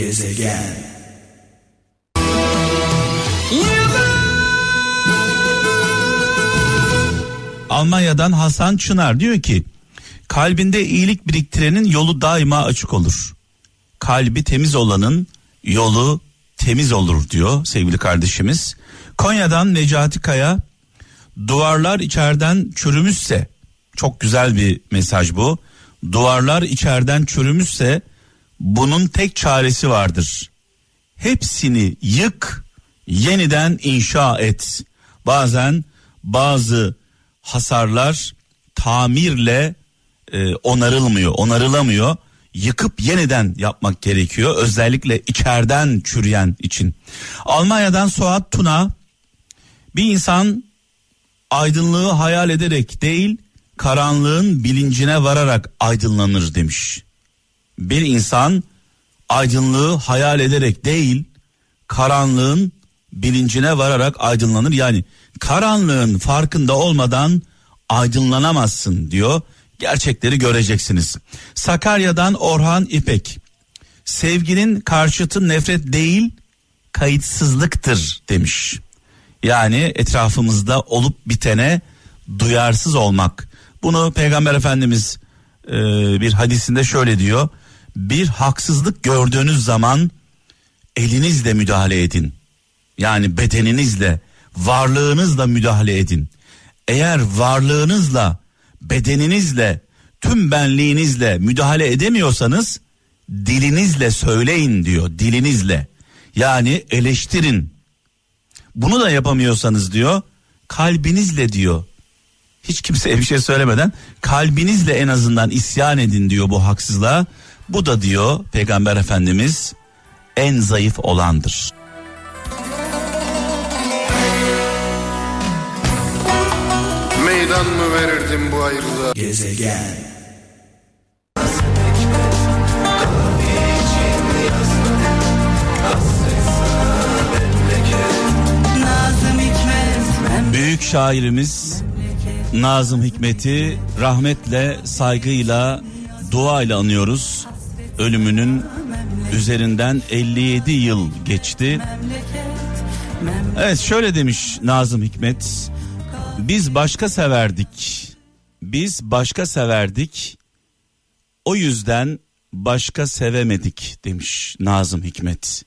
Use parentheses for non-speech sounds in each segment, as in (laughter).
Gezegen Almanya'dan Hasan Çınar diyor ki kalbinde iyilik biriktirenin yolu daima açık olur. Kalbi temiz olanın yolu temiz olur diyor sevgili kardeşimiz. Konya'dan Necati Kaya duvarlar içeriden çürümüşse çok güzel bir mesaj bu. Duvarlar içeriden çürümüşse bunun tek çaresi vardır. Hepsini yık, yeniden inşa et. Bazen bazı hasarlar tamirle e, onarılmıyor, onarılamıyor. Yıkıp yeniden yapmak gerekiyor. Özellikle içeriden çürüyen için. Almanya'dan Suat Tuna bir insan aydınlığı hayal ederek değil, karanlığın bilincine vararak aydınlanır demiş. Bir insan aydınlığı hayal ederek değil, karanlığın bilincine vararak aydınlanır. Yani karanlığın farkında olmadan aydınlanamazsın diyor. Gerçekleri göreceksiniz. Sakarya'dan Orhan İpek. Sevginin karşıtı nefret değil, kayıtsızlıktır demiş. Yani etrafımızda olup bitene duyarsız olmak. Bunu Peygamber Efendimiz e, bir hadisinde şöyle diyor. Bir haksızlık gördüğünüz zaman elinizle müdahale edin. Yani bedeninizle, varlığınızla müdahale edin. Eğer varlığınızla, bedeninizle, tüm benliğinizle müdahale edemiyorsanız dilinizle söyleyin diyor, dilinizle. Yani eleştirin. Bunu da yapamıyorsanız diyor, kalbinizle diyor. Hiç kimseye bir şey söylemeden kalbinizle en azından isyan edin diyor bu haksızlığa. Bu da diyor Peygamber Efendimiz en zayıf olandır. Meydan mı verirdim bu ayrılığa? Gezegen Büyük şairimiz Nazım Hikmet'i rahmetle, saygıyla, duayla anıyoruz. Ölümünün üzerinden 57 yıl geçti. Evet şöyle demiş Nazım Hikmet. Biz başka severdik. Biz başka severdik. O yüzden başka sevemedik demiş Nazım Hikmet.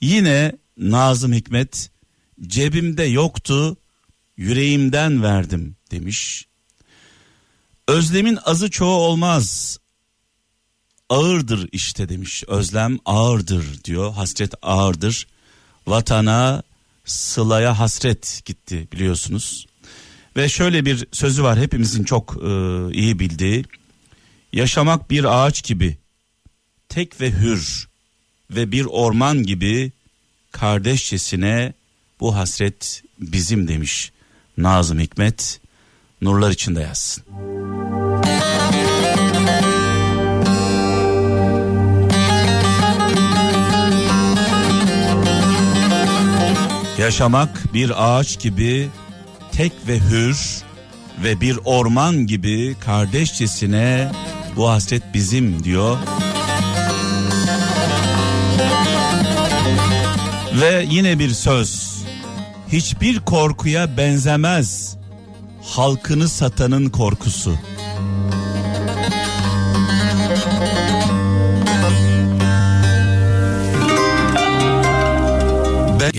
Yine Nazım Hikmet cebimde yoktu yüreğimden verdim demiş. Özlemin azı çoğu olmaz. Ağırdır işte demiş. Özlem ağırdır diyor. Hasret ağırdır. Vatana, sılaya hasret gitti biliyorsunuz. Ve şöyle bir sözü var hepimizin çok e, iyi bildiği. Yaşamak bir ağaç gibi tek ve hür ve bir orman gibi kardeşçesine bu hasret bizim demiş Nazım Hikmet. Nurlar içinde yazsın. Yaşamak bir ağaç gibi tek ve hür ve bir orman gibi kardeşçesine bu hasret bizim diyor. Ve yine bir söz. Hiçbir korkuya benzemez halkını satanın korkusu.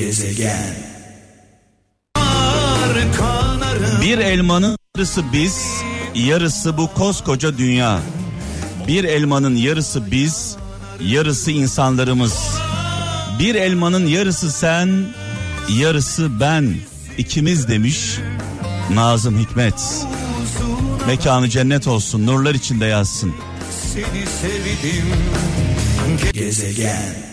Gezegen Bir elmanın yarısı biz, yarısı bu koskoca dünya. Bir elmanın yarısı biz, yarısı insanlarımız. Bir elmanın yarısı sen, yarısı ben. İkimiz demiş Nazım Hikmet. Mekanı cennet olsun, nurlar içinde yazsın. Seni sevdim Gezegen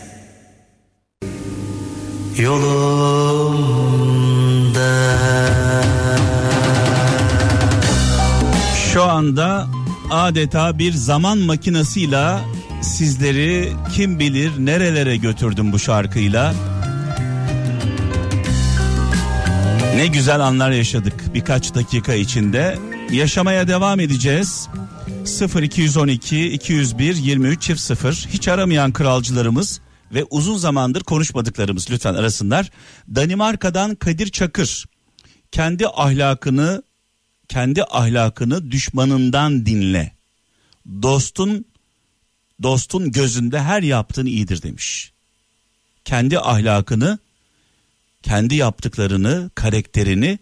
Şu anda adeta bir zaman makinasıyla sizleri kim bilir nerelere götürdüm bu şarkıyla. Ne güzel anlar yaşadık birkaç dakika içinde. Yaşamaya devam edeceğiz. 0212 201 23 çift 0 hiç aramayan kralcılarımız ve uzun zamandır konuşmadıklarımız lütfen arasınlar. Danimarka'dan Kadir Çakır kendi ahlakını kendi ahlakını düşmanından dinle. Dostun dostun gözünde her yaptığın iyidir demiş. Kendi ahlakını, kendi yaptıklarını, karakterini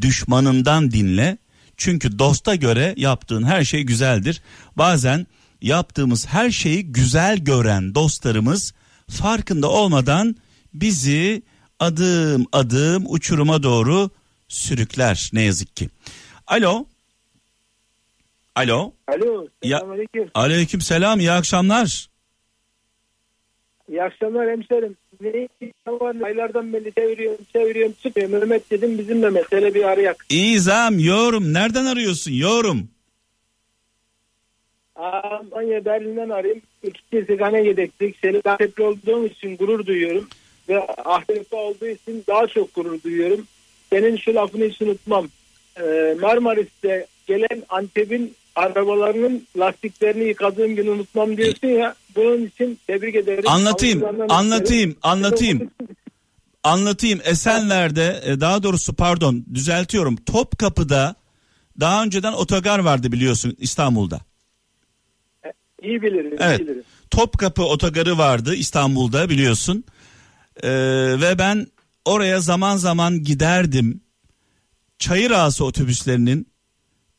düşmanından dinle. Çünkü dosta göre yaptığın her şey güzeldir. Bazen yaptığımız her şeyi güzel gören dostlarımız farkında olmadan bizi adım adım uçuruma doğru sürükler ne yazık ki. Alo. Alo. Alo. Selamünaleyküm. Aleyküm selam iyi akşamlar. İyi akşamlar hemşerim. Aylardan beri çeviriyorum, çeviriyorum, çıkıyor. Mehmet dedim bizim de mesele bir arayak. İzam yorum nereden arıyorsun yorum? Almanya Berlin'den arayayım. İki kez sigane yedektik. Senin Antepli olduğum için gurur duyuyorum. Ve Antepli olduğu için daha çok gurur duyuyorum. Senin şu lafını hiç unutmam. Ee, Marmaris'te gelen Antep'in arabalarının lastiklerini yıkadığım günü unutmam diyorsun ya. Bunun için tebrik ederim. Anlatayım, anlatayım, isterim. anlatayım. Anlatayım Esenler'de e, daha doğrusu pardon düzeltiyorum Topkapı'da daha önceden otogar vardı biliyorsun İstanbul'da. İyi bilirim, Evet. iyi bilirim. Topkapı otogarı vardı İstanbul'da biliyorsun. Ee, ve ben oraya zaman zaman giderdim. Çayır ağası otobüslerinin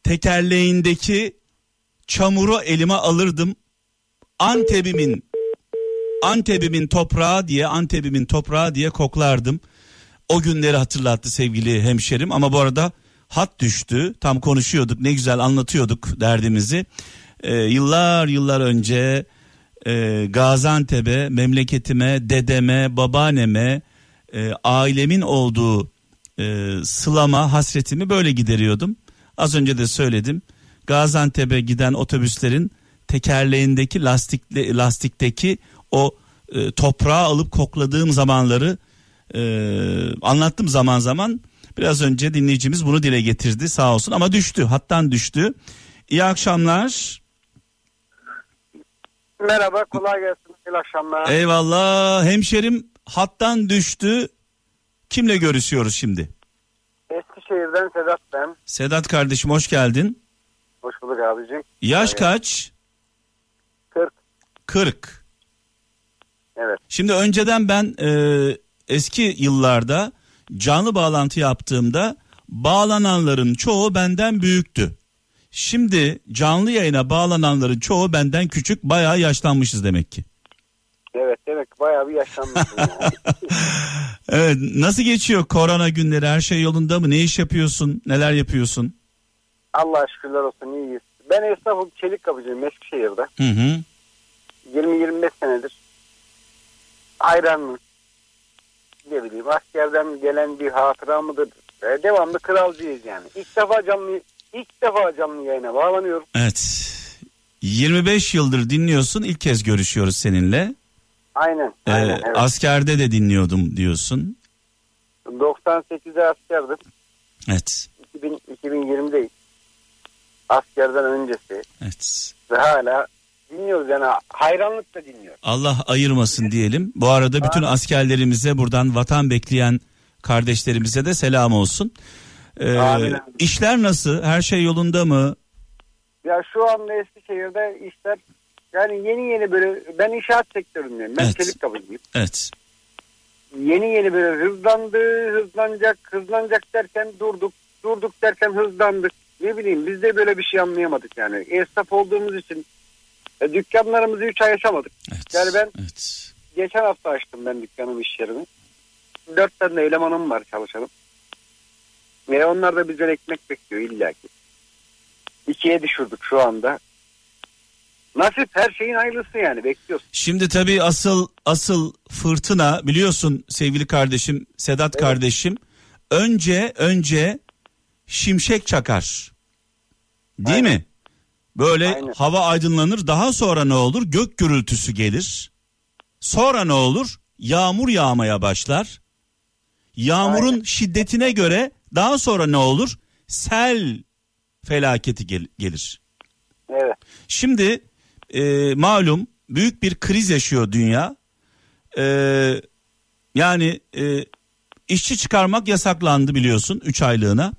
tekerleğindeki çamuru elime alırdım. Antep'imin Antep'imin toprağı diye Antep'imin toprağı diye koklardım. O günleri hatırlattı sevgili hemşerim ama bu arada hat düştü. Tam konuşuyorduk ne güzel anlatıyorduk derdimizi. Ee, yıllar yıllar önce e, Gaziantep'e, memleketime, dedeme, babaanneme, e, ailemin olduğu e, sılama hasretimi böyle gideriyordum. Az önce de söyledim. Gaziantep'e giden otobüslerin tekerleğindeki lastikle, lastikteki o e, toprağı alıp kokladığım zamanları e, anlattım zaman zaman. Biraz önce dinleyicimiz bunu dile getirdi sağ olsun ama düştü hattan düştü. İyi akşamlar. Merhaba kolay gelsin. İyi akşamlar. Eyvallah hemşerim hattan düştü. Kimle görüşüyoruz şimdi? Eskişehir'den Sedat ben. Sedat kardeşim hoş geldin. Hoş bulduk abicim. Yaş Evet. kaç? 40. 40. Evet. Şimdi önceden ben e, eski yıllarda canlı bağlantı yaptığımda bağlananların çoğu benden büyüktü. Şimdi canlı yayına bağlananların çoğu benden küçük bayağı yaşlanmışız demek ki. Evet demek bayağı bir yaşlanmışsın. yani. (laughs) Evet nasıl geçiyor korona günleri her şey yolunda mı ne iş yapıyorsun neler yapıyorsun? Allah şükürler olsun iyiyiz. Ben esnafım çelik kapıcıyım Eskişehir'de. Hı hı. 20-25 senedir. Hayranım. Ne bileyim askerden gelen bir hatıra mıdır? E, devamlı kralcıyız yani. İlk defa canlı ilk defa canlı yayına bağlanıyorum. Evet 25 yıldır dinliyorsun ilk kez görüşüyoruz seninle. Aynen. Ee, aynen evet. Askerde de dinliyordum diyorsun. 98'de askerdim. Evet. 2000, 2020'deyiz. Askerden öncesi. Evet. Ve hala dinliyoruz yani hayranlıkla dinliyoruz. Allah ayırmasın diyelim. Bu arada bütün askerlerimize buradan vatan bekleyen kardeşlerimize de selam olsun. Ee, işler nasıl? Her şey yolunda mı? Ya şu anda Eskişehir'de işler yani yeni yeni böyle ben inşaat sektöründeyim. Ben Evet. çelik kapıcıyım. Evet. Yeni yeni böyle hızlandı, hızlanacak, hızlanacak derken durduk. Durduk derken hızlandık. Ne bileyim biz de böyle bir şey anlayamadık yani. Esnaf olduğumuz için e, dükkanlarımızı 3 ay açamadık. Evet. Yani ben Evet. geçen hafta açtım ben dükkanım iş yerimi. Dört tane de elemanım var çalışanım. Ve onlar da bizden ekmek bekliyor illaki. İkiye düşürdük şu anda. Nasip her şeyin hayırlısı yani bekliyoruz. Şimdi tabii asıl asıl fırtına biliyorsun sevgili kardeşim Sedat kardeşim. Önce önce şimşek çakar. Değil Aynen. mi? Böyle Aynen. hava aydınlanır daha sonra ne olur? Gök gürültüsü gelir. Sonra ne olur? Yağmur yağmaya başlar. Yağmurun Aynen. şiddetine göre daha sonra ne olur? Sel felaketi gel- gelir. Evet. Şimdi e, malum büyük bir kriz yaşıyor dünya. Ee, yani e, işçi çıkarmak yasaklandı biliyorsun 3 aylığına.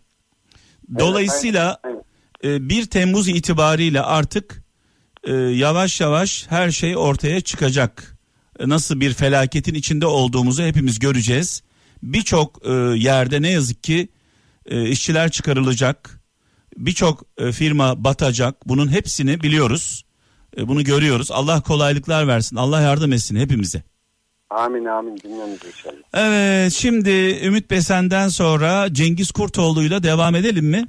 Dolayısıyla aynen, e, 1 Temmuz itibariyle artık e, yavaş yavaş her şey ortaya çıkacak. E, Nasıl bir felaketin içinde olduğumuzu hepimiz göreceğiz. Birçok e, yerde ne yazık ki e, işçiler çıkarılacak. Birçok e, firma batacak. Bunun hepsini biliyoruz. E, bunu görüyoruz. Allah kolaylıklar versin. Allah yardım etsin hepimize. Amin amin dinlemiz inşallah. Evet şimdi Ümit Besen'den sonra Cengiz Kurtoğlu'yla devam edelim mi?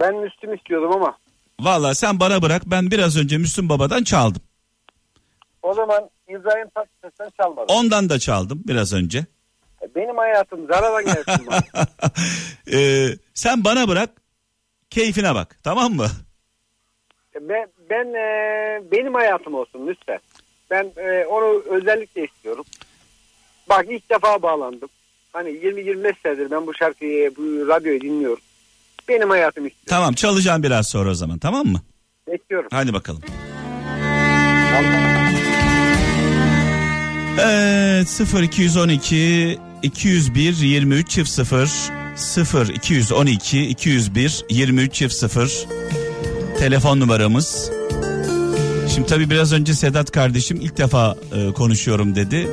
Ben Müslüm istiyordum ama Valla sen bana bırak ben biraz önce Müslüm Baba'dan çaldım. o zaman İbrahim Tatlıses'ten çalmadım. Ondan da çaldım biraz önce. Benim hayatım zarara gelsin bana. (laughs) Ee, sen bana bırak keyfine bak tamam mı? ben, ben e, benim hayatım olsun lütfen. Ben e, onu özellikle istiyorum. Bak ilk defa bağlandım. Hani 20-25 senedir ben bu şarkıyı, bu radyoyu dinliyorum. Benim hayatım istiyorum. Tamam çalacağım biraz sonra o zaman tamam mı? Bekliyorum. Hadi bakalım. Evet 0212 201 23 çift 0 0 212 201 23 çift 0 telefon numaramız. Şimdi tabii biraz önce Sedat kardeşim ilk defa e, konuşuyorum dedi.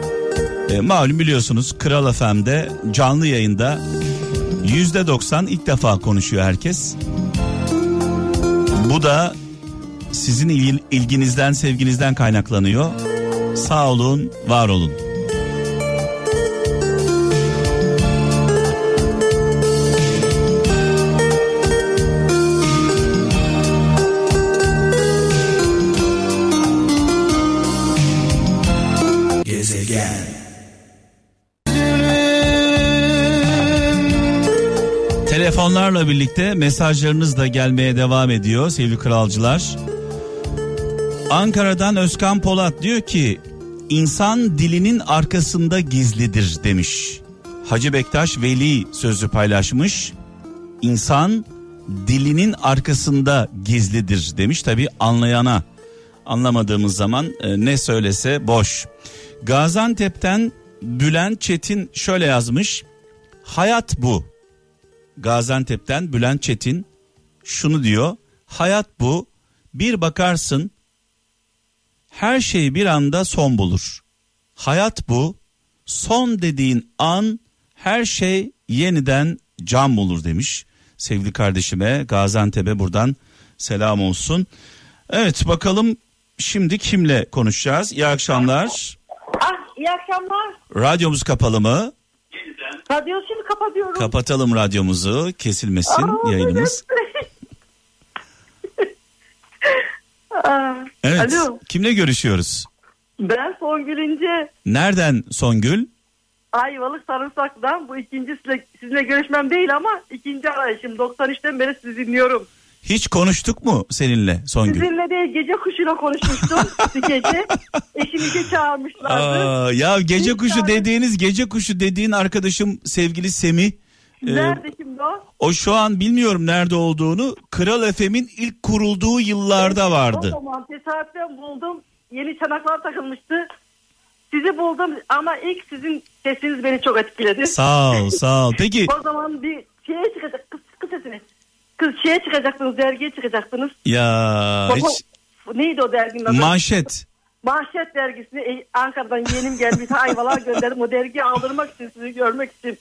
E, malum biliyorsunuz Kral FM'de canlı yayında yüzde 90 ilk defa konuşuyor herkes. Bu da sizin il- ilginizden, sevginizden kaynaklanıyor. Sağ olun, var olun. Telefonlarla birlikte mesajlarınız da gelmeye devam ediyor sevgili kralcılar. Ankara'dan Özkan Polat diyor ki insan dilinin arkasında gizlidir demiş. Hacı Bektaş Veli sözü paylaşmış. İnsan dilinin arkasında gizlidir demiş tabi anlayana. Anlamadığımız zaman e, ne söylese boş. Gaziantep'ten Bülent Çetin şöyle yazmış. Hayat bu. Gaziantep'ten Bülent Çetin şunu diyor. Hayat bu. Bir bakarsın her şey bir anda son bulur. Hayat bu. Son dediğin an her şey yeniden can bulur demiş. Sevgili kardeşime Gaziantep'e buradan selam olsun. Evet bakalım şimdi kimle konuşacağız? İyi akşamlar. Ah iyi akşamlar. Radyomuz kapalı mı? Radyo şimdi kapatıyorum. Kapatalım radyomuzu kesilmesin Aa, yayınımız. Aa, (laughs) Evet Alo kimle görüşüyoruz? ben Songül İnce. Nereden Songül? Ayvalık Sarımsak'tan bu ikinci sizinle, sizinle görüşmem değil ama ikinci arayışım. 93'ten beri sizi dinliyorum. Hiç konuştuk mu seninle Songül? Sizinle değil gece kuşuyla konuşmuştum (laughs) bir gece. Eşimizi çağırmışlardı. Aa, ya gece Bir kuşu dediğiniz gece kuşu dediğin arkadaşım sevgili Semih. e, Nerede şimdi o? o şu an bilmiyorum nerede olduğunu. Kral FM'in ilk kurulduğu yıllarda O vardı. zaman tesadüfen buldum. Yeni çanaklar takılmıştı. Sizi buldum ama ilk sizin sesiniz beni çok etkiledi. Sağ ol sağ ol. Peki (laughs) O zaman bir şeye çıkacak kız, kız sesini. Kız şeye çıkacaktınız dergiye çıkacaktınız. ya Baba- hiç Neydi o derginin adı? manşet. Manşet dergisini e, Ankara'dan yeğenim gelmiş Ayvalık'a gönderdim. O dergiyi aldırmak için sizi görmek için.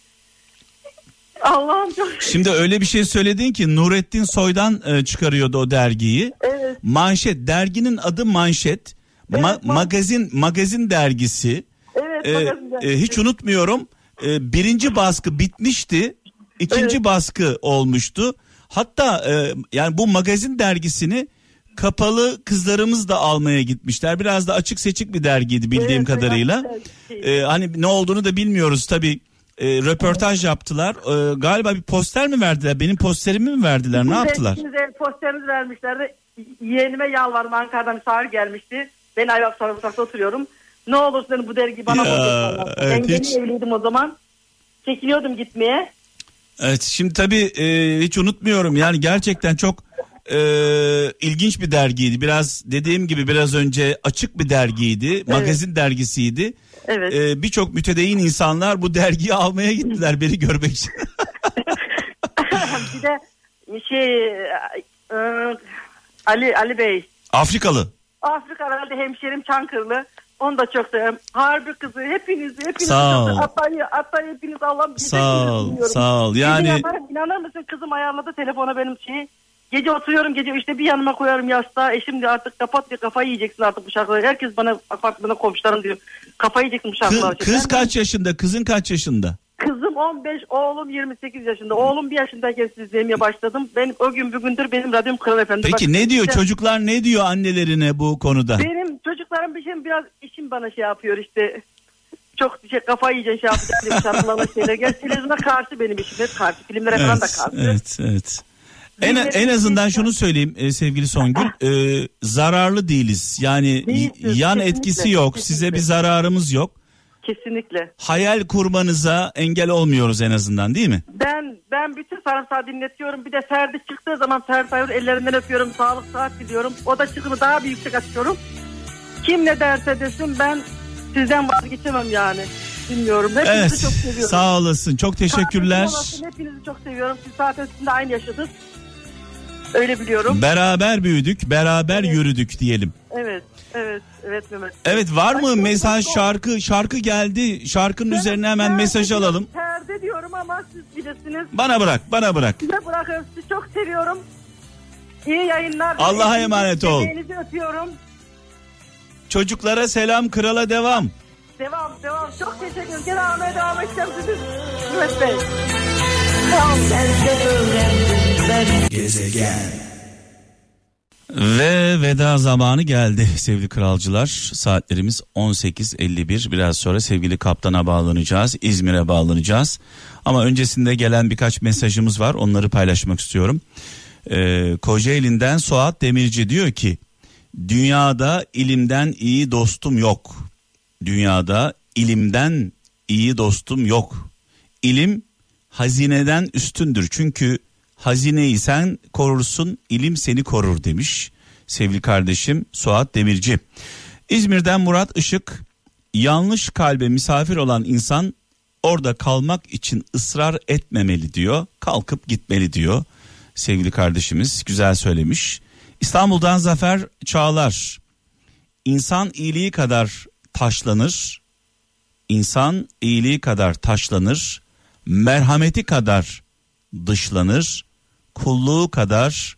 Allah'ım çok... Şimdi öyle bir şey söyledin ki Nurettin Soy'dan e, çıkarıyordu o dergiyi. Evet. Manşet derginin adı Manşet. Ma- Evet, ma- magazin magazin dergisi. Evet. Ee, magazin e, dergisi. hiç unutmuyorum. Ee, birinci baskı bitmişti. İkinci Evet. baskı olmuştu. Hatta e, yani bu magazin dergisini kapalı kızlarımız da almaya gitmişler. Biraz da açık seçik bir dergiydi bildiğim Evet, kadarıyla. evet. Ee, hani ne olduğunu da bilmiyoruz tabii. Ee, röportaj yaptılar. Ee, galiba bir poster mi verdiler? Benim posterimi mi verdiler? Ne yaptılar? Size posterinizi vermişlerdi. Yeğenime yalvardım Ankara'dan misafir gelmişti. Ben Ayvalık Sarımsak'ta oturuyorum. Ne olursun bu dergiyi bana Ya, evet, ben hiç- yeni evliydim o zaman. Çekiniyordum gitmeye. Evet şimdi tabii e, hiç unutmuyorum yani gerçekten çok e, ilginç bir dergiydi. Biraz dediğim gibi biraz önce açık bir dergiydi. Magazin dergisiydi. Evet. E, Birçok mütedeyyin insanlar bu dergiyi almaya gittiler beni görmek için. (laughs) (laughs) bir de şey e, Ali Ali Bey Afrikalı. Afrika herhalde hemşerim Çankırlı. Onu da çok severim. Harbi kızı hepiniz hepiniz Sağ ol. Atayı, atayı hepiniz Allah'ım Sağ ol, sağ ol. Yani- yaparım, inanır mısın kızım ayarladı telefona benim şeyi. Gece oturuyorum gece işte bir yanıma koyarım yastığa. Eşim diyor artık kapat diyor kafayı yiyeceksin artık bu şarkıları. Herkes bana apartmana komşularım diyor. Kafayı yiyeceksin bu Kız, şarkıları. kız Ben- kaç yaşında? Kızın kaç yaşında? Kızım 15, oğlum 28 yaşında. Oğlum bir yaşındayken sizi izlemeye başladım. Ben o gün bugündür benim radyom Kral Efendi. Peki Bak, ne diyor işte çocuklar ne diyor annelerine bu konuda? Benim çocuklarım bir şey biraz bana şey yapıyor işte. Çok şey, kafayı yiyeceksin şey yapacak diye şarkılarla şeyler. Gerçi televizyona karşı benim işim. Hep karşı. Filmlere falan da Evet, karşı. evet, evet. En, en azından şunu söyleyeyim e, sevgili Songül. e, zararlı değiliz. Yani Değilsiniz, yan kesinlikle, etkisi yok. Size kesinlikle. bir zararımız yok. Kesinlikle. Hayal kurmanıza engel olmuyoruz en azından değil mi? Ben ben bütün sarımsağı dinletiyorum. Bir de Ferdi çıktığı zaman Ferdi ellerinden öpüyorum. Sağlık saat diliyorum. O da çıkını daha bir yüksek açıyorum. Kim ne derse desin ben sizden vazgeçemem yani. Bilmiyorum. Hepinizi Evet. çok seviyorum. Sağ olasın. Çok teşekkürler. Olasın, Hepinizi çok seviyorum. Siz zaten sizinle aynı yaşadık. Öyle biliyorum. Beraber büyüdük, beraber Evet. yürüdük diyelim. Evet. Evet. Evet Mehmet. Evet var mı Ay, mesaj oldum. şarkı şarkı geldi. Şarkının Ben üzerine hemen mesaj alalım. Perde diyorum ama siz bilirsiniz. Bana bırak, bana bırak. Size bırakıyorum. Sizi çok seviyorum. İyi yayınlar. Allah'a emanet ol. Bebeğinizi öpüyorum. Çocuklara selam, krala devam. Devam devam. Çok teşekkür ederim. Gene almaya devam edeceğim sizi. Mehmet Bey. Gezegen. Ve veda zamanı geldi sevgili kralcılar. Saatlerimiz 18.51. Biraz sonra sevgili kaptana bağlanacağız. İzmir'e bağlanacağız. Ama öncesinde gelen birkaç mesajımız var. Onları paylaşmak istiyorum. Ee, Kocaeli'nden Suat Demirci diyor ki dünyada ilimden iyi dostum yok. Dünyada ilimden iyi dostum yok. İlim hazineden üstündür. Çünkü hazineyi sen korursun, ilim seni korur demiş sevgili kardeşim Suat Demirci. İzmir'den Murat Işık yanlış kalbe misafir olan insan orada kalmak için ısrar etmemeli diyor. Kalkıp gitmeli diyor. Sevgili kardeşimiz güzel söylemiş. İstanbul'dan Zafer Çağlar. İnsan iyiliği kadar taşlanır. İnsan iyiliği kadar taşlanır. Merhameti kadar dışlanır. Kulluğu kadar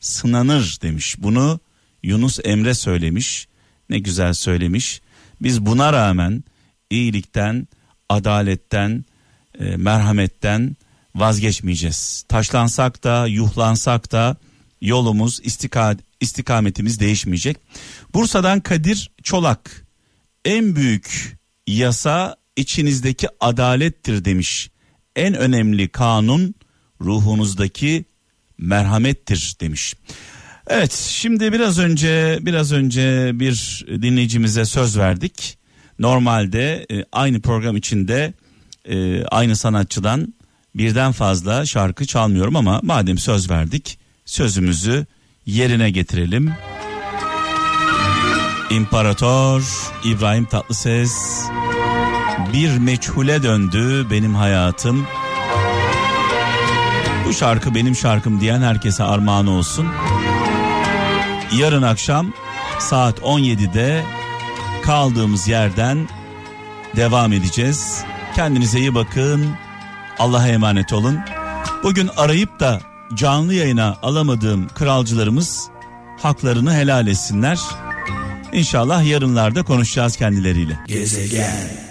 sınanır demiş. Bunu Yunus Emre söylemiş. Ne güzel söylemiş. Biz buna rağmen iyilikten, adaletten, e, merhametten vazgeçmeyeceğiz. Taşlansak da, yuhlansak da yolumuz, istika, istikametimiz değişmeyecek. Bursa'dan Kadir Çolak. En büyük yasa içinizdeki adalettir demiş. En önemli kanun ruhunuzdaki merhamettir demiş. Evet şimdi biraz önce biraz önce bir dinleyicimize söz verdik. Normalde e, aynı program içinde e, aynı sanatçıdan birden fazla şarkı çalmıyorum ama madem söz verdik sözümüzü yerine getirelim. İmparator İbrahim Tatlıses bir meçhule döndü benim hayatım. Bu şarkı benim şarkım diyen herkese armağan olsun. Yarın akşam saat 17'de kaldığımız yerden devam edeceğiz. Kendinize iyi bakın. Allah'a emanet olun. Bugün arayıp da canlı yayına alamadığım kralcılarımız haklarını helal etsinler. İnşallah yarınlarda konuşacağız kendileriyle. Gezegen.